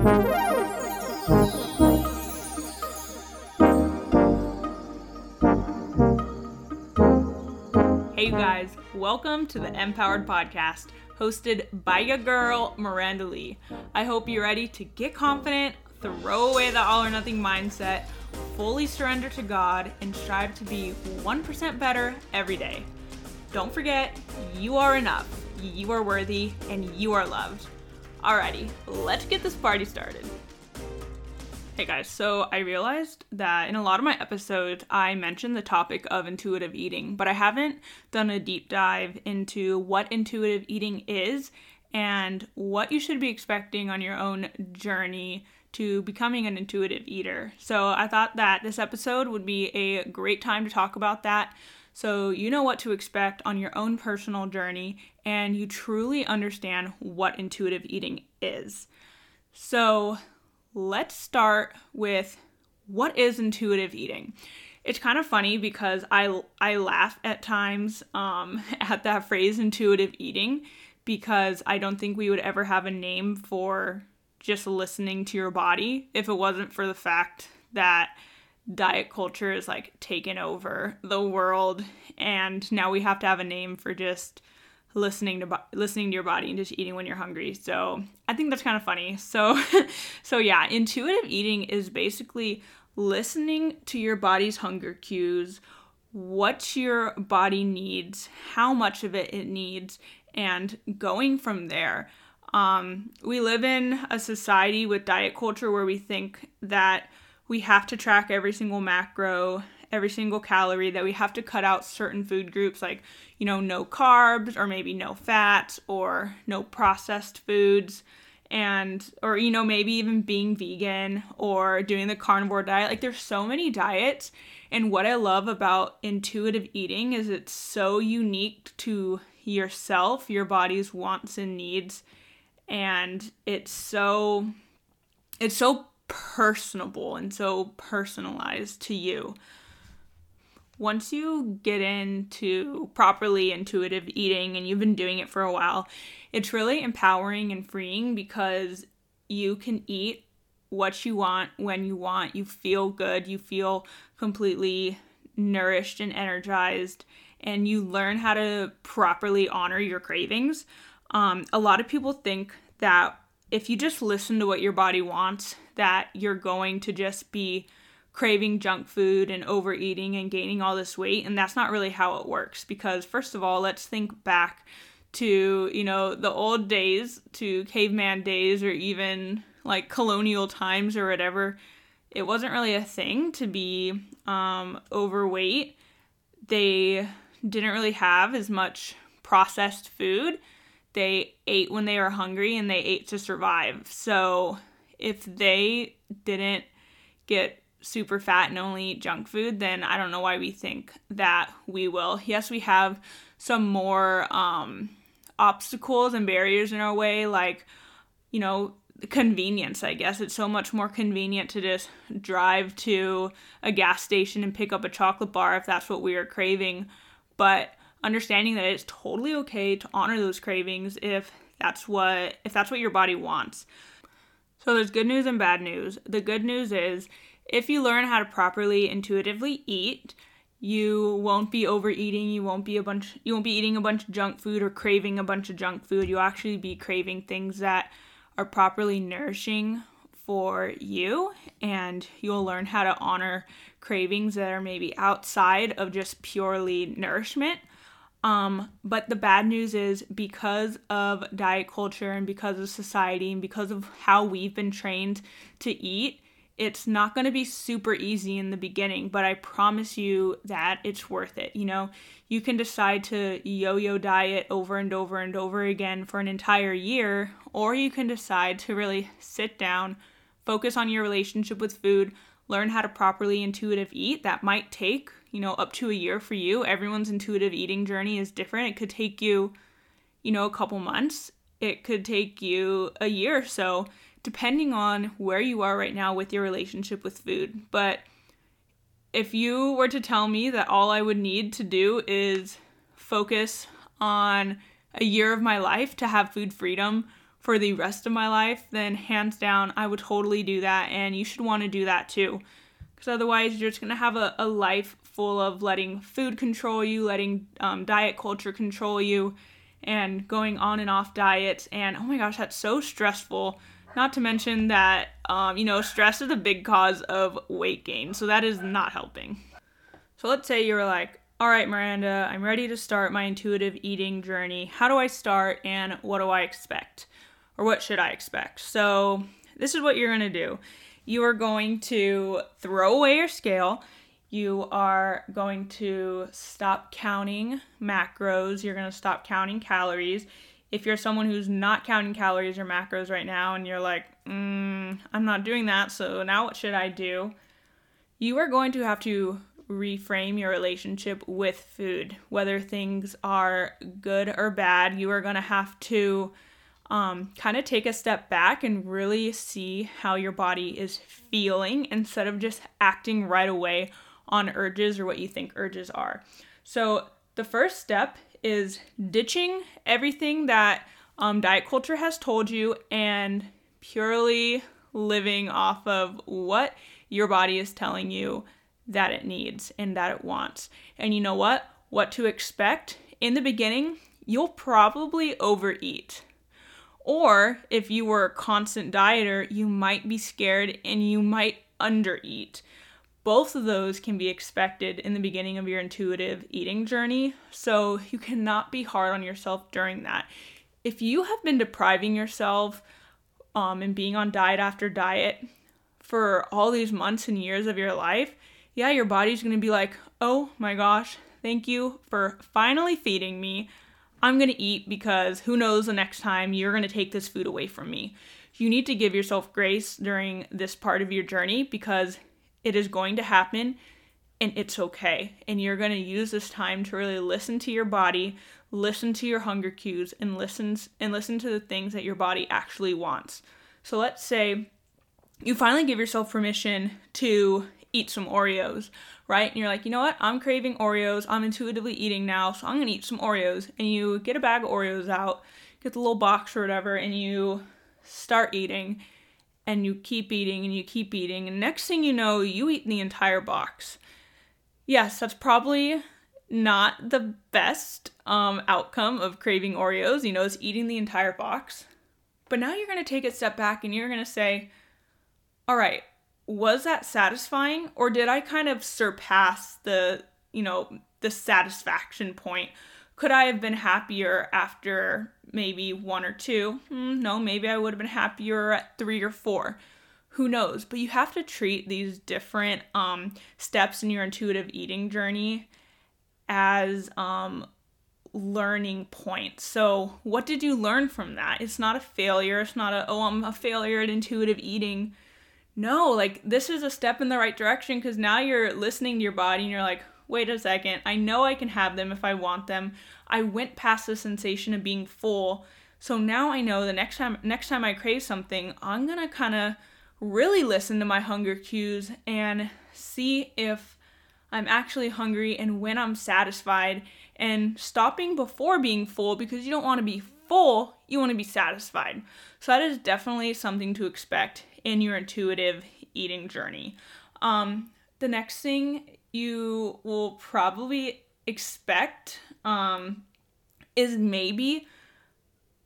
Hey, you guys, welcome to the Empowered Podcast, hosted by your girl, Miranda Lee. I hope you're ready to get confident, throw away the all or nothing mindset, fully surrender to God, and strive to be 1% better every day. Don't forget, you are enough, you are worthy, and you are loved. Alrighty, let's get this party started. Hey guys, so I realized that in a lot of my episodes, I mentioned the topic of intuitive eating, but I haven't done a deep dive into what intuitive eating is and what you should be expecting on your own journey to becoming an intuitive eater. So I thought that this episode would be a great time to talk about that. So you know what to expect on your own personal journey and you truly understand what intuitive eating is. So let's start with what is intuitive eating. It's kind of funny because I I laugh at times um, at that phrase intuitive eating because I don't think we would ever have a name for just listening to your body if it wasn't for the fact that diet culture is like taken over the world and now we have to have a name for just listening to listening to your body and just eating when you're hungry. So I think that's kind of funny. So so yeah, intuitive eating is basically listening to your body's hunger cues, what your body needs, how much of it it needs, and going from there. Um, we live in a society with diet culture where we think that we have to track every single macro every single calorie, that we have to cut out certain food groups like, you know, no carbs or maybe no fats or no processed foods. And or you know maybe even being vegan or doing the carnivore diet. Like there's so many diets. And what i love about intuitive eating is it's so unique to yourself your body's wants and needs. And it's so it's so personable and so personalized to you once you get into properly intuitive eating and you've been doing it for a while, it's really empowering and freeing because you can eat what you want when you want. You feel good, you feel completely nourished and energized, and you learn how to properly honor your cravings. Um, a lot of people think that if you just listen to what your body wants, that you're going to just be craving junk food and overeating and gaining all this weight and that's not really how it works. Because first of all let's think back to you know the old days to caveman days or even like colonial times or whatever. It wasn't really a thing to be um, overweight. They didn't really have as much processed food. They ate when they were hungry and they ate to survive. So if they didn't get super fat and only eat junk food, then I don't know why we think that we will. Yes, we have some more um, obstacles and barriers in our way, like, you know, convenience, I guess. It's so much more convenient to just drive to a gas station and pick up a chocolate bar if that's what we are craving. But understanding that it's totally okay to honor those cravings if that's what if that's what your body wants. So there's good news and bad news. The good news is if you learn how to properly intuitively eat, you won't be overeating, you won't be a bunch you won't be eating a bunch of junk food or craving a bunch of junk food. You'll actually be craving things that are properly nourishing for you and you'll learn how to honor cravings that are maybe outside of just purely nourishment. Um, but the bad news is because of diet culture and because of society and because of how we've been trained to eat, it's not going to be super easy in the beginning, but I promise you that it's worth it. You know, you can decide to yo yo diet over and over and over again for an entire year, or you can decide to really sit down, focus on your relationship with food, learn how to properly intuitive eat. That might take, you know, up to a year for you. Everyone's intuitive eating journey is different. It could take you, you know, a couple months, it could take you a year or so depending on where you are right now with your relationship with food. But if you were to tell me that all I would need to do is focus on a year of my life to have food freedom for the rest of my life, then hands down, I would totally do that. And you should want to do that too. Because otherwise, you're just going to have a, a life full of letting food control you, letting um, diet culture control you, and going on and off diets. And oh my gosh, that's so stressful. Not to mention that, um, you know, stress is a big cause of weight gain. So that is not helping. So let's say you're like, all right, Miranda, I'm ready to start my intuitive eating journey. How do I start and what do I expect? Or what should I expect? So, this is what you're to do. You are going to throw away your scale. You are going to stop counting macros. You're going to stop counting calories. If you're someone who's not counting calories or macros right now and you're like, mm, I'm not doing that, so now what should I do? You are going to have to reframe your relationship with food. Whether things are good or bad, you are going to have to um, kind of take a step back and really see how your body is feeling instead of just acting right away on urges or what you think urges are. So, the first step is ditching everything that um, diet culture has told you and purely living off of what your body is telling you that it needs and that it wants. And you know what? What to expect in the beginning, you'll probably overeat. Or if you were a constant dieter, you might be scared and you might undereat. Both of those can be expected in the beginning of your intuitive eating journey, so you cannot be hard on yourself during that. If you have been depriving yourself um, and being on diet after diet for all these months and years of your life, yeah, your body's gonna be like, oh my gosh, thank you for finally feeding me. I'm gonna eat because who knows the next time you're gonna take this food away from me. You need to give yourself grace during this part of your journey because it is going to happen and it's okay. And you're going to use this time to really listen to your body, listen to your hunger cues and listen and listen to the things that your body actually wants. So let's say you finally give yourself permission to eat some Oreos, right? And you're like, you know what? I'm craving Oreos. I'm intuitively eating now, so I'm gonna eat some Oreos. And you get a bag of Oreos out, get the little box or whatever, and you start eating. And you keep eating and you keep eating. And next thing you know, you eat the entire box. Yes, that's probably not the best um, outcome of craving Oreos, you know, is eating the entire box. But now you're to take a step back and you're to say, all right, was that satisfying or did I kind of surpass the, you know, the satisfaction point? Could I have been happier after maybe one or two? Mm, no, maybe I would have been happier at three or four. Who knows? But you have to treat these different um, steps in your intuitive eating journey as um, learning points. So, what did you learn from that? It's not a failure. It's not a, oh, I'm a failure at intuitive eating no, like this is a step in the right direction because now you're listening to your body and you're like, wait a second, I know I can have them if I want them. I went past the sensation of being full. So now I know the next time next time I crave something, I'm going to kind of really listen to my hunger cues and see if I'm actually hungry and when I'm satisfied and stopping before being full because you don't want to be full, you want to be satisfied. So that is definitely something to expect in your intuitive eating journey. Um, the next thing you will probably expect um, is maybe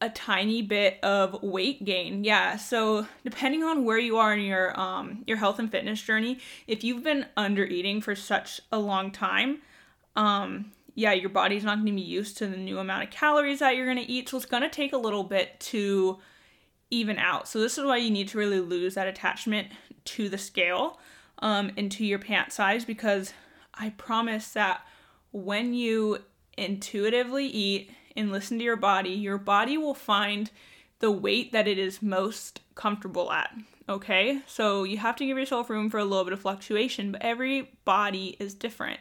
a tiny bit of weight gain. Yeah, so depending on where you are in your um your health and fitness journey, if you've been under eating for such a long time, um yeah, your body's not going to be used to the new amount of calories that you're going to eat, so it's going to take a little bit to even out. So this is why you need to really lose that attachment to the scale um, and to your pant size because I promise that when you intuitively eat and listen to your body, your body will find the weight that it is most comfortable at. Okay, so you have to give yourself room for a little bit of fluctuation, but every body is different.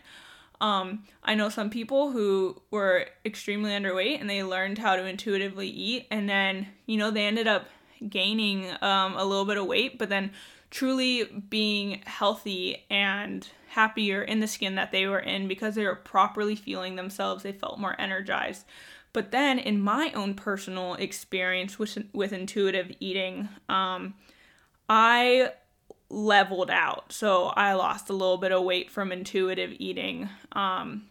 Um, I know some people who were extremely underweight and they learned how to intuitively eat, and then, you know, they ended up gaining um, a little bit of weight, but then truly being healthy and happier in the skin that they were in because they were properly feeling themselves. They felt more energized. But then in my own personal experience with with intuitive eating, um, I leveled out. So I lost a little bit of weight from intuitive eating. Um,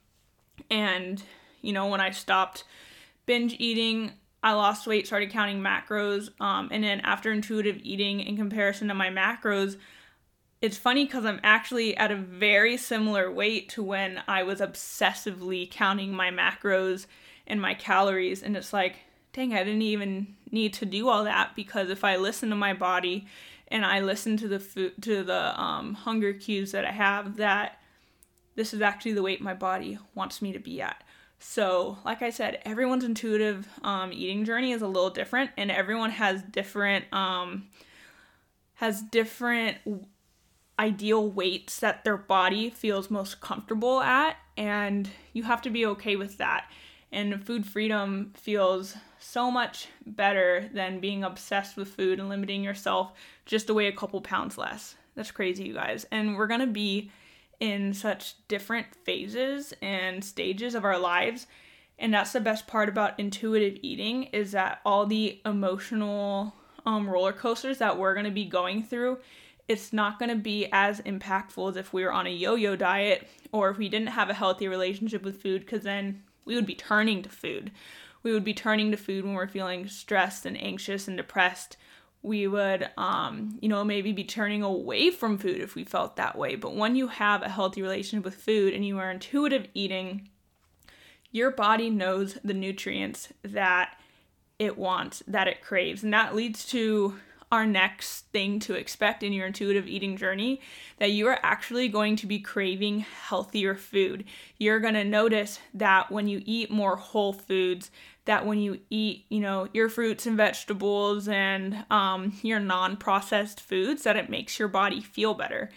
and you know, when I stopped binge eating, I lost weight, started counting macros. Um, and then after intuitive eating, in comparison to my macros, it's funny because I'm actually at a very similar weight to when I was obsessively counting my macros and my calories. And it's like, dang, I didn't even need to do all that because if I listen to my body and I listen to the food to the um, hunger cues that I have, that this is actually the weight my body wants me to be at. So, like I said, everyone's intuitive um, eating journey is a little different, and everyone has different um, has different ideal weights that their body feels most comfortable at, and you have to be okay with that. And food freedom feels so much better than being obsessed with food and limiting yourself just to weigh a couple pounds less. That's crazy, you guys. And we're gonna be in such different phases and stages of our lives. And that's the best part about intuitive eating is that all the emotional um, roller coasters that we're going to be going through it's not going to be as impactful as if we were on a yo yo diet or if we didn't have a healthy relationship with food, because then we would be turning to food. We would be turning to food when we're feeling stressed and anxious and depressed. We would, um, you know, maybe be turning away from food if we felt that way. But when you have a healthy relationship with food and you are intuitive eating, your body knows the nutrients that it wants, that it craves. And that leads to our next thing to expect in your intuitive eating journey that you are actually going to be craving healthier food. You're going to notice that when you eat more whole foods, that when you eat, you know, your fruits and vegetables and um, your non processed foods, that it makes your body feel better.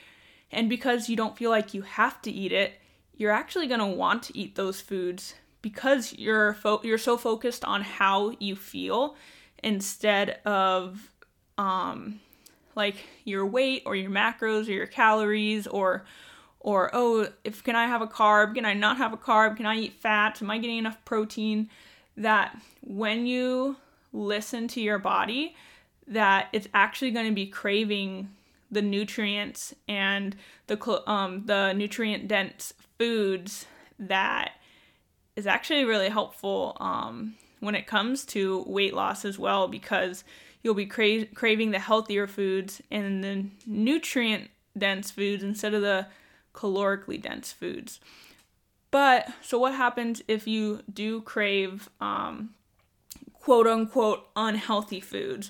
And because you don't feel like you have to eat it, you're actually going to want to eat those foods because you're fo- you're so focused on how you feel instead of um, like your weight or your macros or your calories or or oh if can i have a carb? Can i not have a carb? Can i eat fat am i getting enough protein that when you listen to your body that it's actually going to be craving the nutrients and the um the nutrient dense foods that is actually really helpful um when it comes to weight loss as well because you'll be cra- craving the healthier foods and the nutrient dense foods instead of the calorically dense foods. But so what happens if you do crave um, quote unquote unhealthy foods?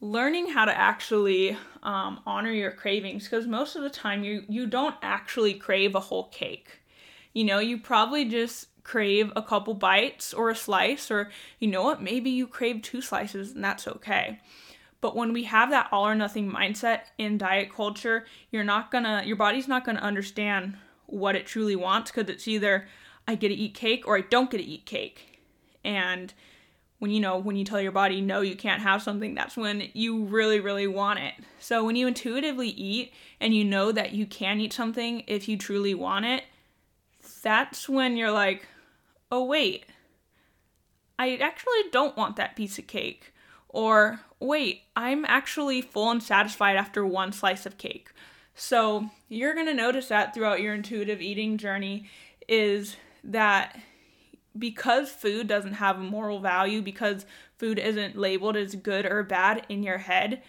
Learning how to actually um, honor your cravings because most of the time you you don't actually crave a whole cake. You know, you probably just crave a couple bites or a slice, or you know what, maybe you crave two slices and that's okay. But when we have that all or nothing mindset in diet culture, you're not gonna, your body's not gonna understand what it truly wants because it's either I get to eat cake or I don't get to eat cake. And when you know, when you tell your body no, you can't have something, that's when you really, really want it. So when you intuitively eat and you know that you can eat something if you truly want it, that's when you're like, oh, wait, I actually don't want that piece of cake. Or, wait, I'm actually full and satisfied after one slice of cake. So, you're going to notice that throughout your intuitive eating journey is that because food doesn't have a moral value, because food isn't labeled as good or bad in your head,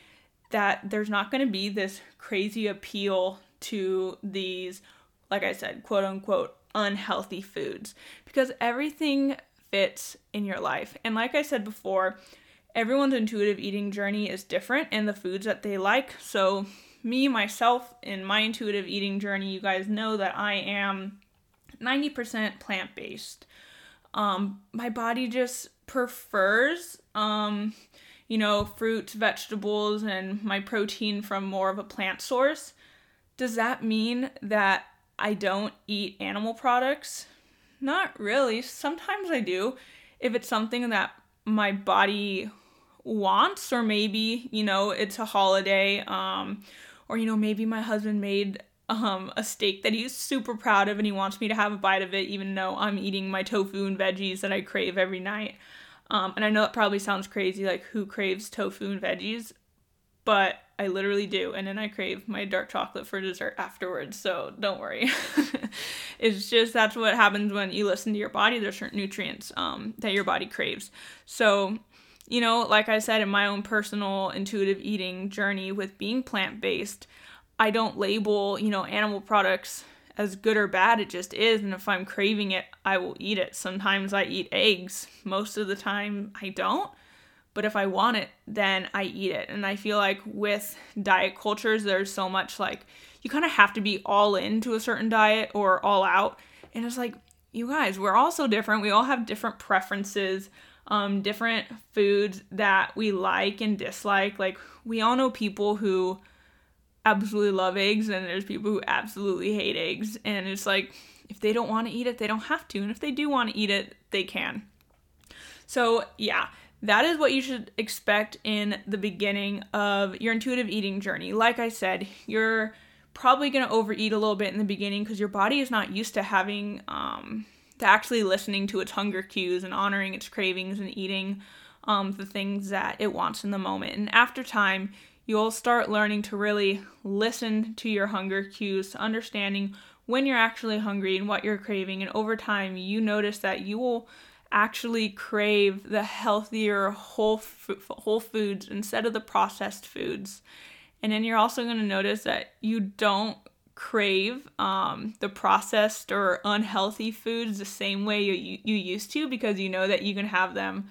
that there's not going to be this crazy appeal to these, like I said, quote unquote, unhealthy foods because everything fits in your life. And like I said before, everyone's intuitive eating journey is different and the foods that they like. So, me, myself, in my intuitive eating journey, you guys know that I am 90% plant based. Um, my body just prefers, um, you know, fruits, vegetables, and my protein from more of a plant source. Does that mean that I don't eat animal products? Not really. Sometimes I do. If it's something that my body wants, or maybe, you know, it's a holiday, um, or, you know, maybe my husband made um, a steak that he's super proud of and he wants me to have a bite of it, even though I'm eating my tofu and veggies that I crave every night. Um, and I know that probably sounds crazy, like who craves tofu and veggies? But I literally do. And then I crave my dark chocolate for dessert afterwards. So don't worry. it's just that's what happens when you listen to your body. There's certain nutrients um, that your body craves. So you know, like I said, in my own personal intuitive eating journey with being plant based, I don't label, you know, animal products as good or bad. It just is. And if I'm craving it, I will eat it. Sometimes I eat eggs. Most of the time, I don't. But if I want it, then I eat it. And I feel like with diet cultures, there's so much like you kind of have to be all into a certain diet or all out. And it's like, you guys, we're all so different. We all have different preferences um, different foods that we like and dislike. Like, we all know people who absolutely love eggs, and there's people who absolutely hate eggs. And it's like, if they don't want to eat it, they don't have to. And if they do want to eat it, they can. So, yeah, that is what you should expect in the beginning of your intuitive eating journey. Like I said, you're probably going to overeat a little bit in the beginning because your body is not used to having um, to actually listening to its hunger cues and honoring its cravings and eating um, the things that it wants in the moment. And after time, you'll start learning to really listen to your hunger cues, understanding when you're actually hungry and what you're craving. And over time, you notice that you will actually crave the healthier whole whole foods instead of the processed foods. And then you're also going to notice that you don't crave um, the processed or unhealthy foods the same way you, you used to because you know that you can have them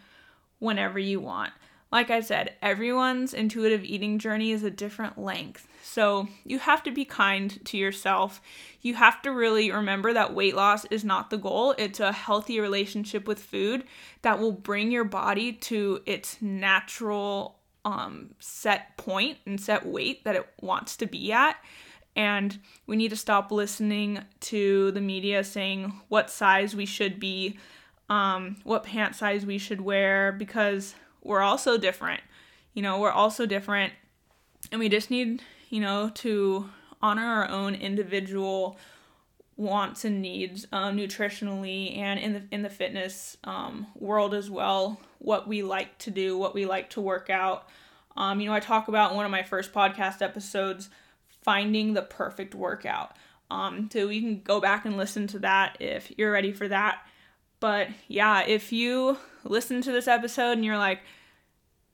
whenever you want. Like I said, everyone's intuitive eating journey is a different length. So you have to be kind to yourself. You have to really remember that weight loss is not the goal. It's a healthy relationship with food that will bring your body to its natural um, set point and set weight that it wants to be at. And we need to stop listening to the media saying what size we should be, um, what pant size we should wear, because we're also different. You know, we're also different. And we just need, you know, to honor our own individual wants and needs um, nutritionally and in the in the fitness um, world as well what we like to do what we like to work out um, you know i talk about in one of my first podcast episodes finding the perfect workout. Um, so you can go back and listen to that if you're ready for that. But yeah, if you listen to this episode and you're like,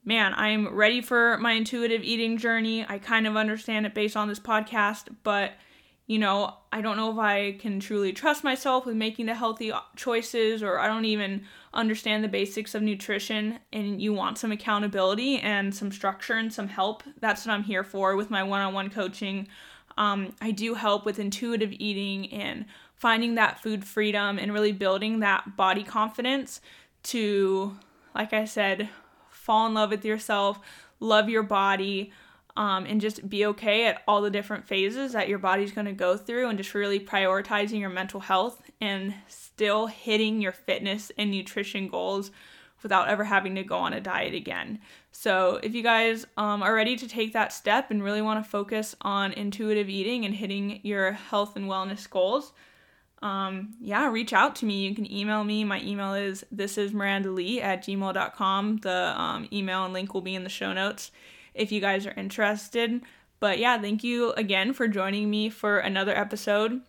man, I'm ready for my intuitive eating journey, I kind of understand it based on this podcast, but you know, I don't know if I can truly trust myself with making the healthy choices, or I don't even understand the basics of nutrition, and you want some accountability and some structure and some help. That's what I'm here for with my one on one coaching. Um, I do help with intuitive eating and finding that food freedom and really building that body confidence to, like I said, fall in love with yourself, love your body um, and just be okay at all the different phases that your body's going to go through and just really prioritizing your mental health and still hitting your fitness and nutrition goals without ever having to go on a diet again. So, if you guys um, are ready to take that step and really want to focus on intuitive eating and hitting your health and wellness goals, um, yeah, reach out to me. You can email me. My email is this is Miranda Lee at gmail.com. The um, email and link will be in the show notes if you guys are interested. But yeah, thank you again for joining me for another episode.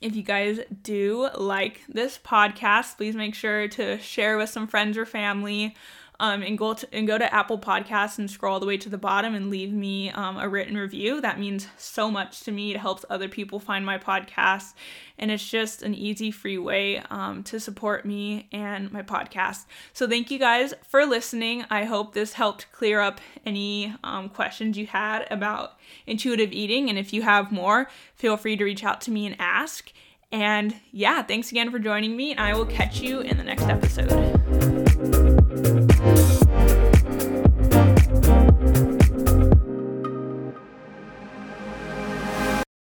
If you guys do like this podcast, please make sure to share with some friends or family um, and go to, and go to Apple Podcasts and scroll all the way to the bottom and leave me um, a written review. That means so much to me. It helps other people find my podcast, and it's just an easy, free way um, to support me and my podcast. So thank you guys for listening. I hope this helped clear up any um, questions you had about intuitive eating, and if you have more, feel free to reach out to me and ask. And yeah, thanks again for joining me, and I will catch you in the next episode.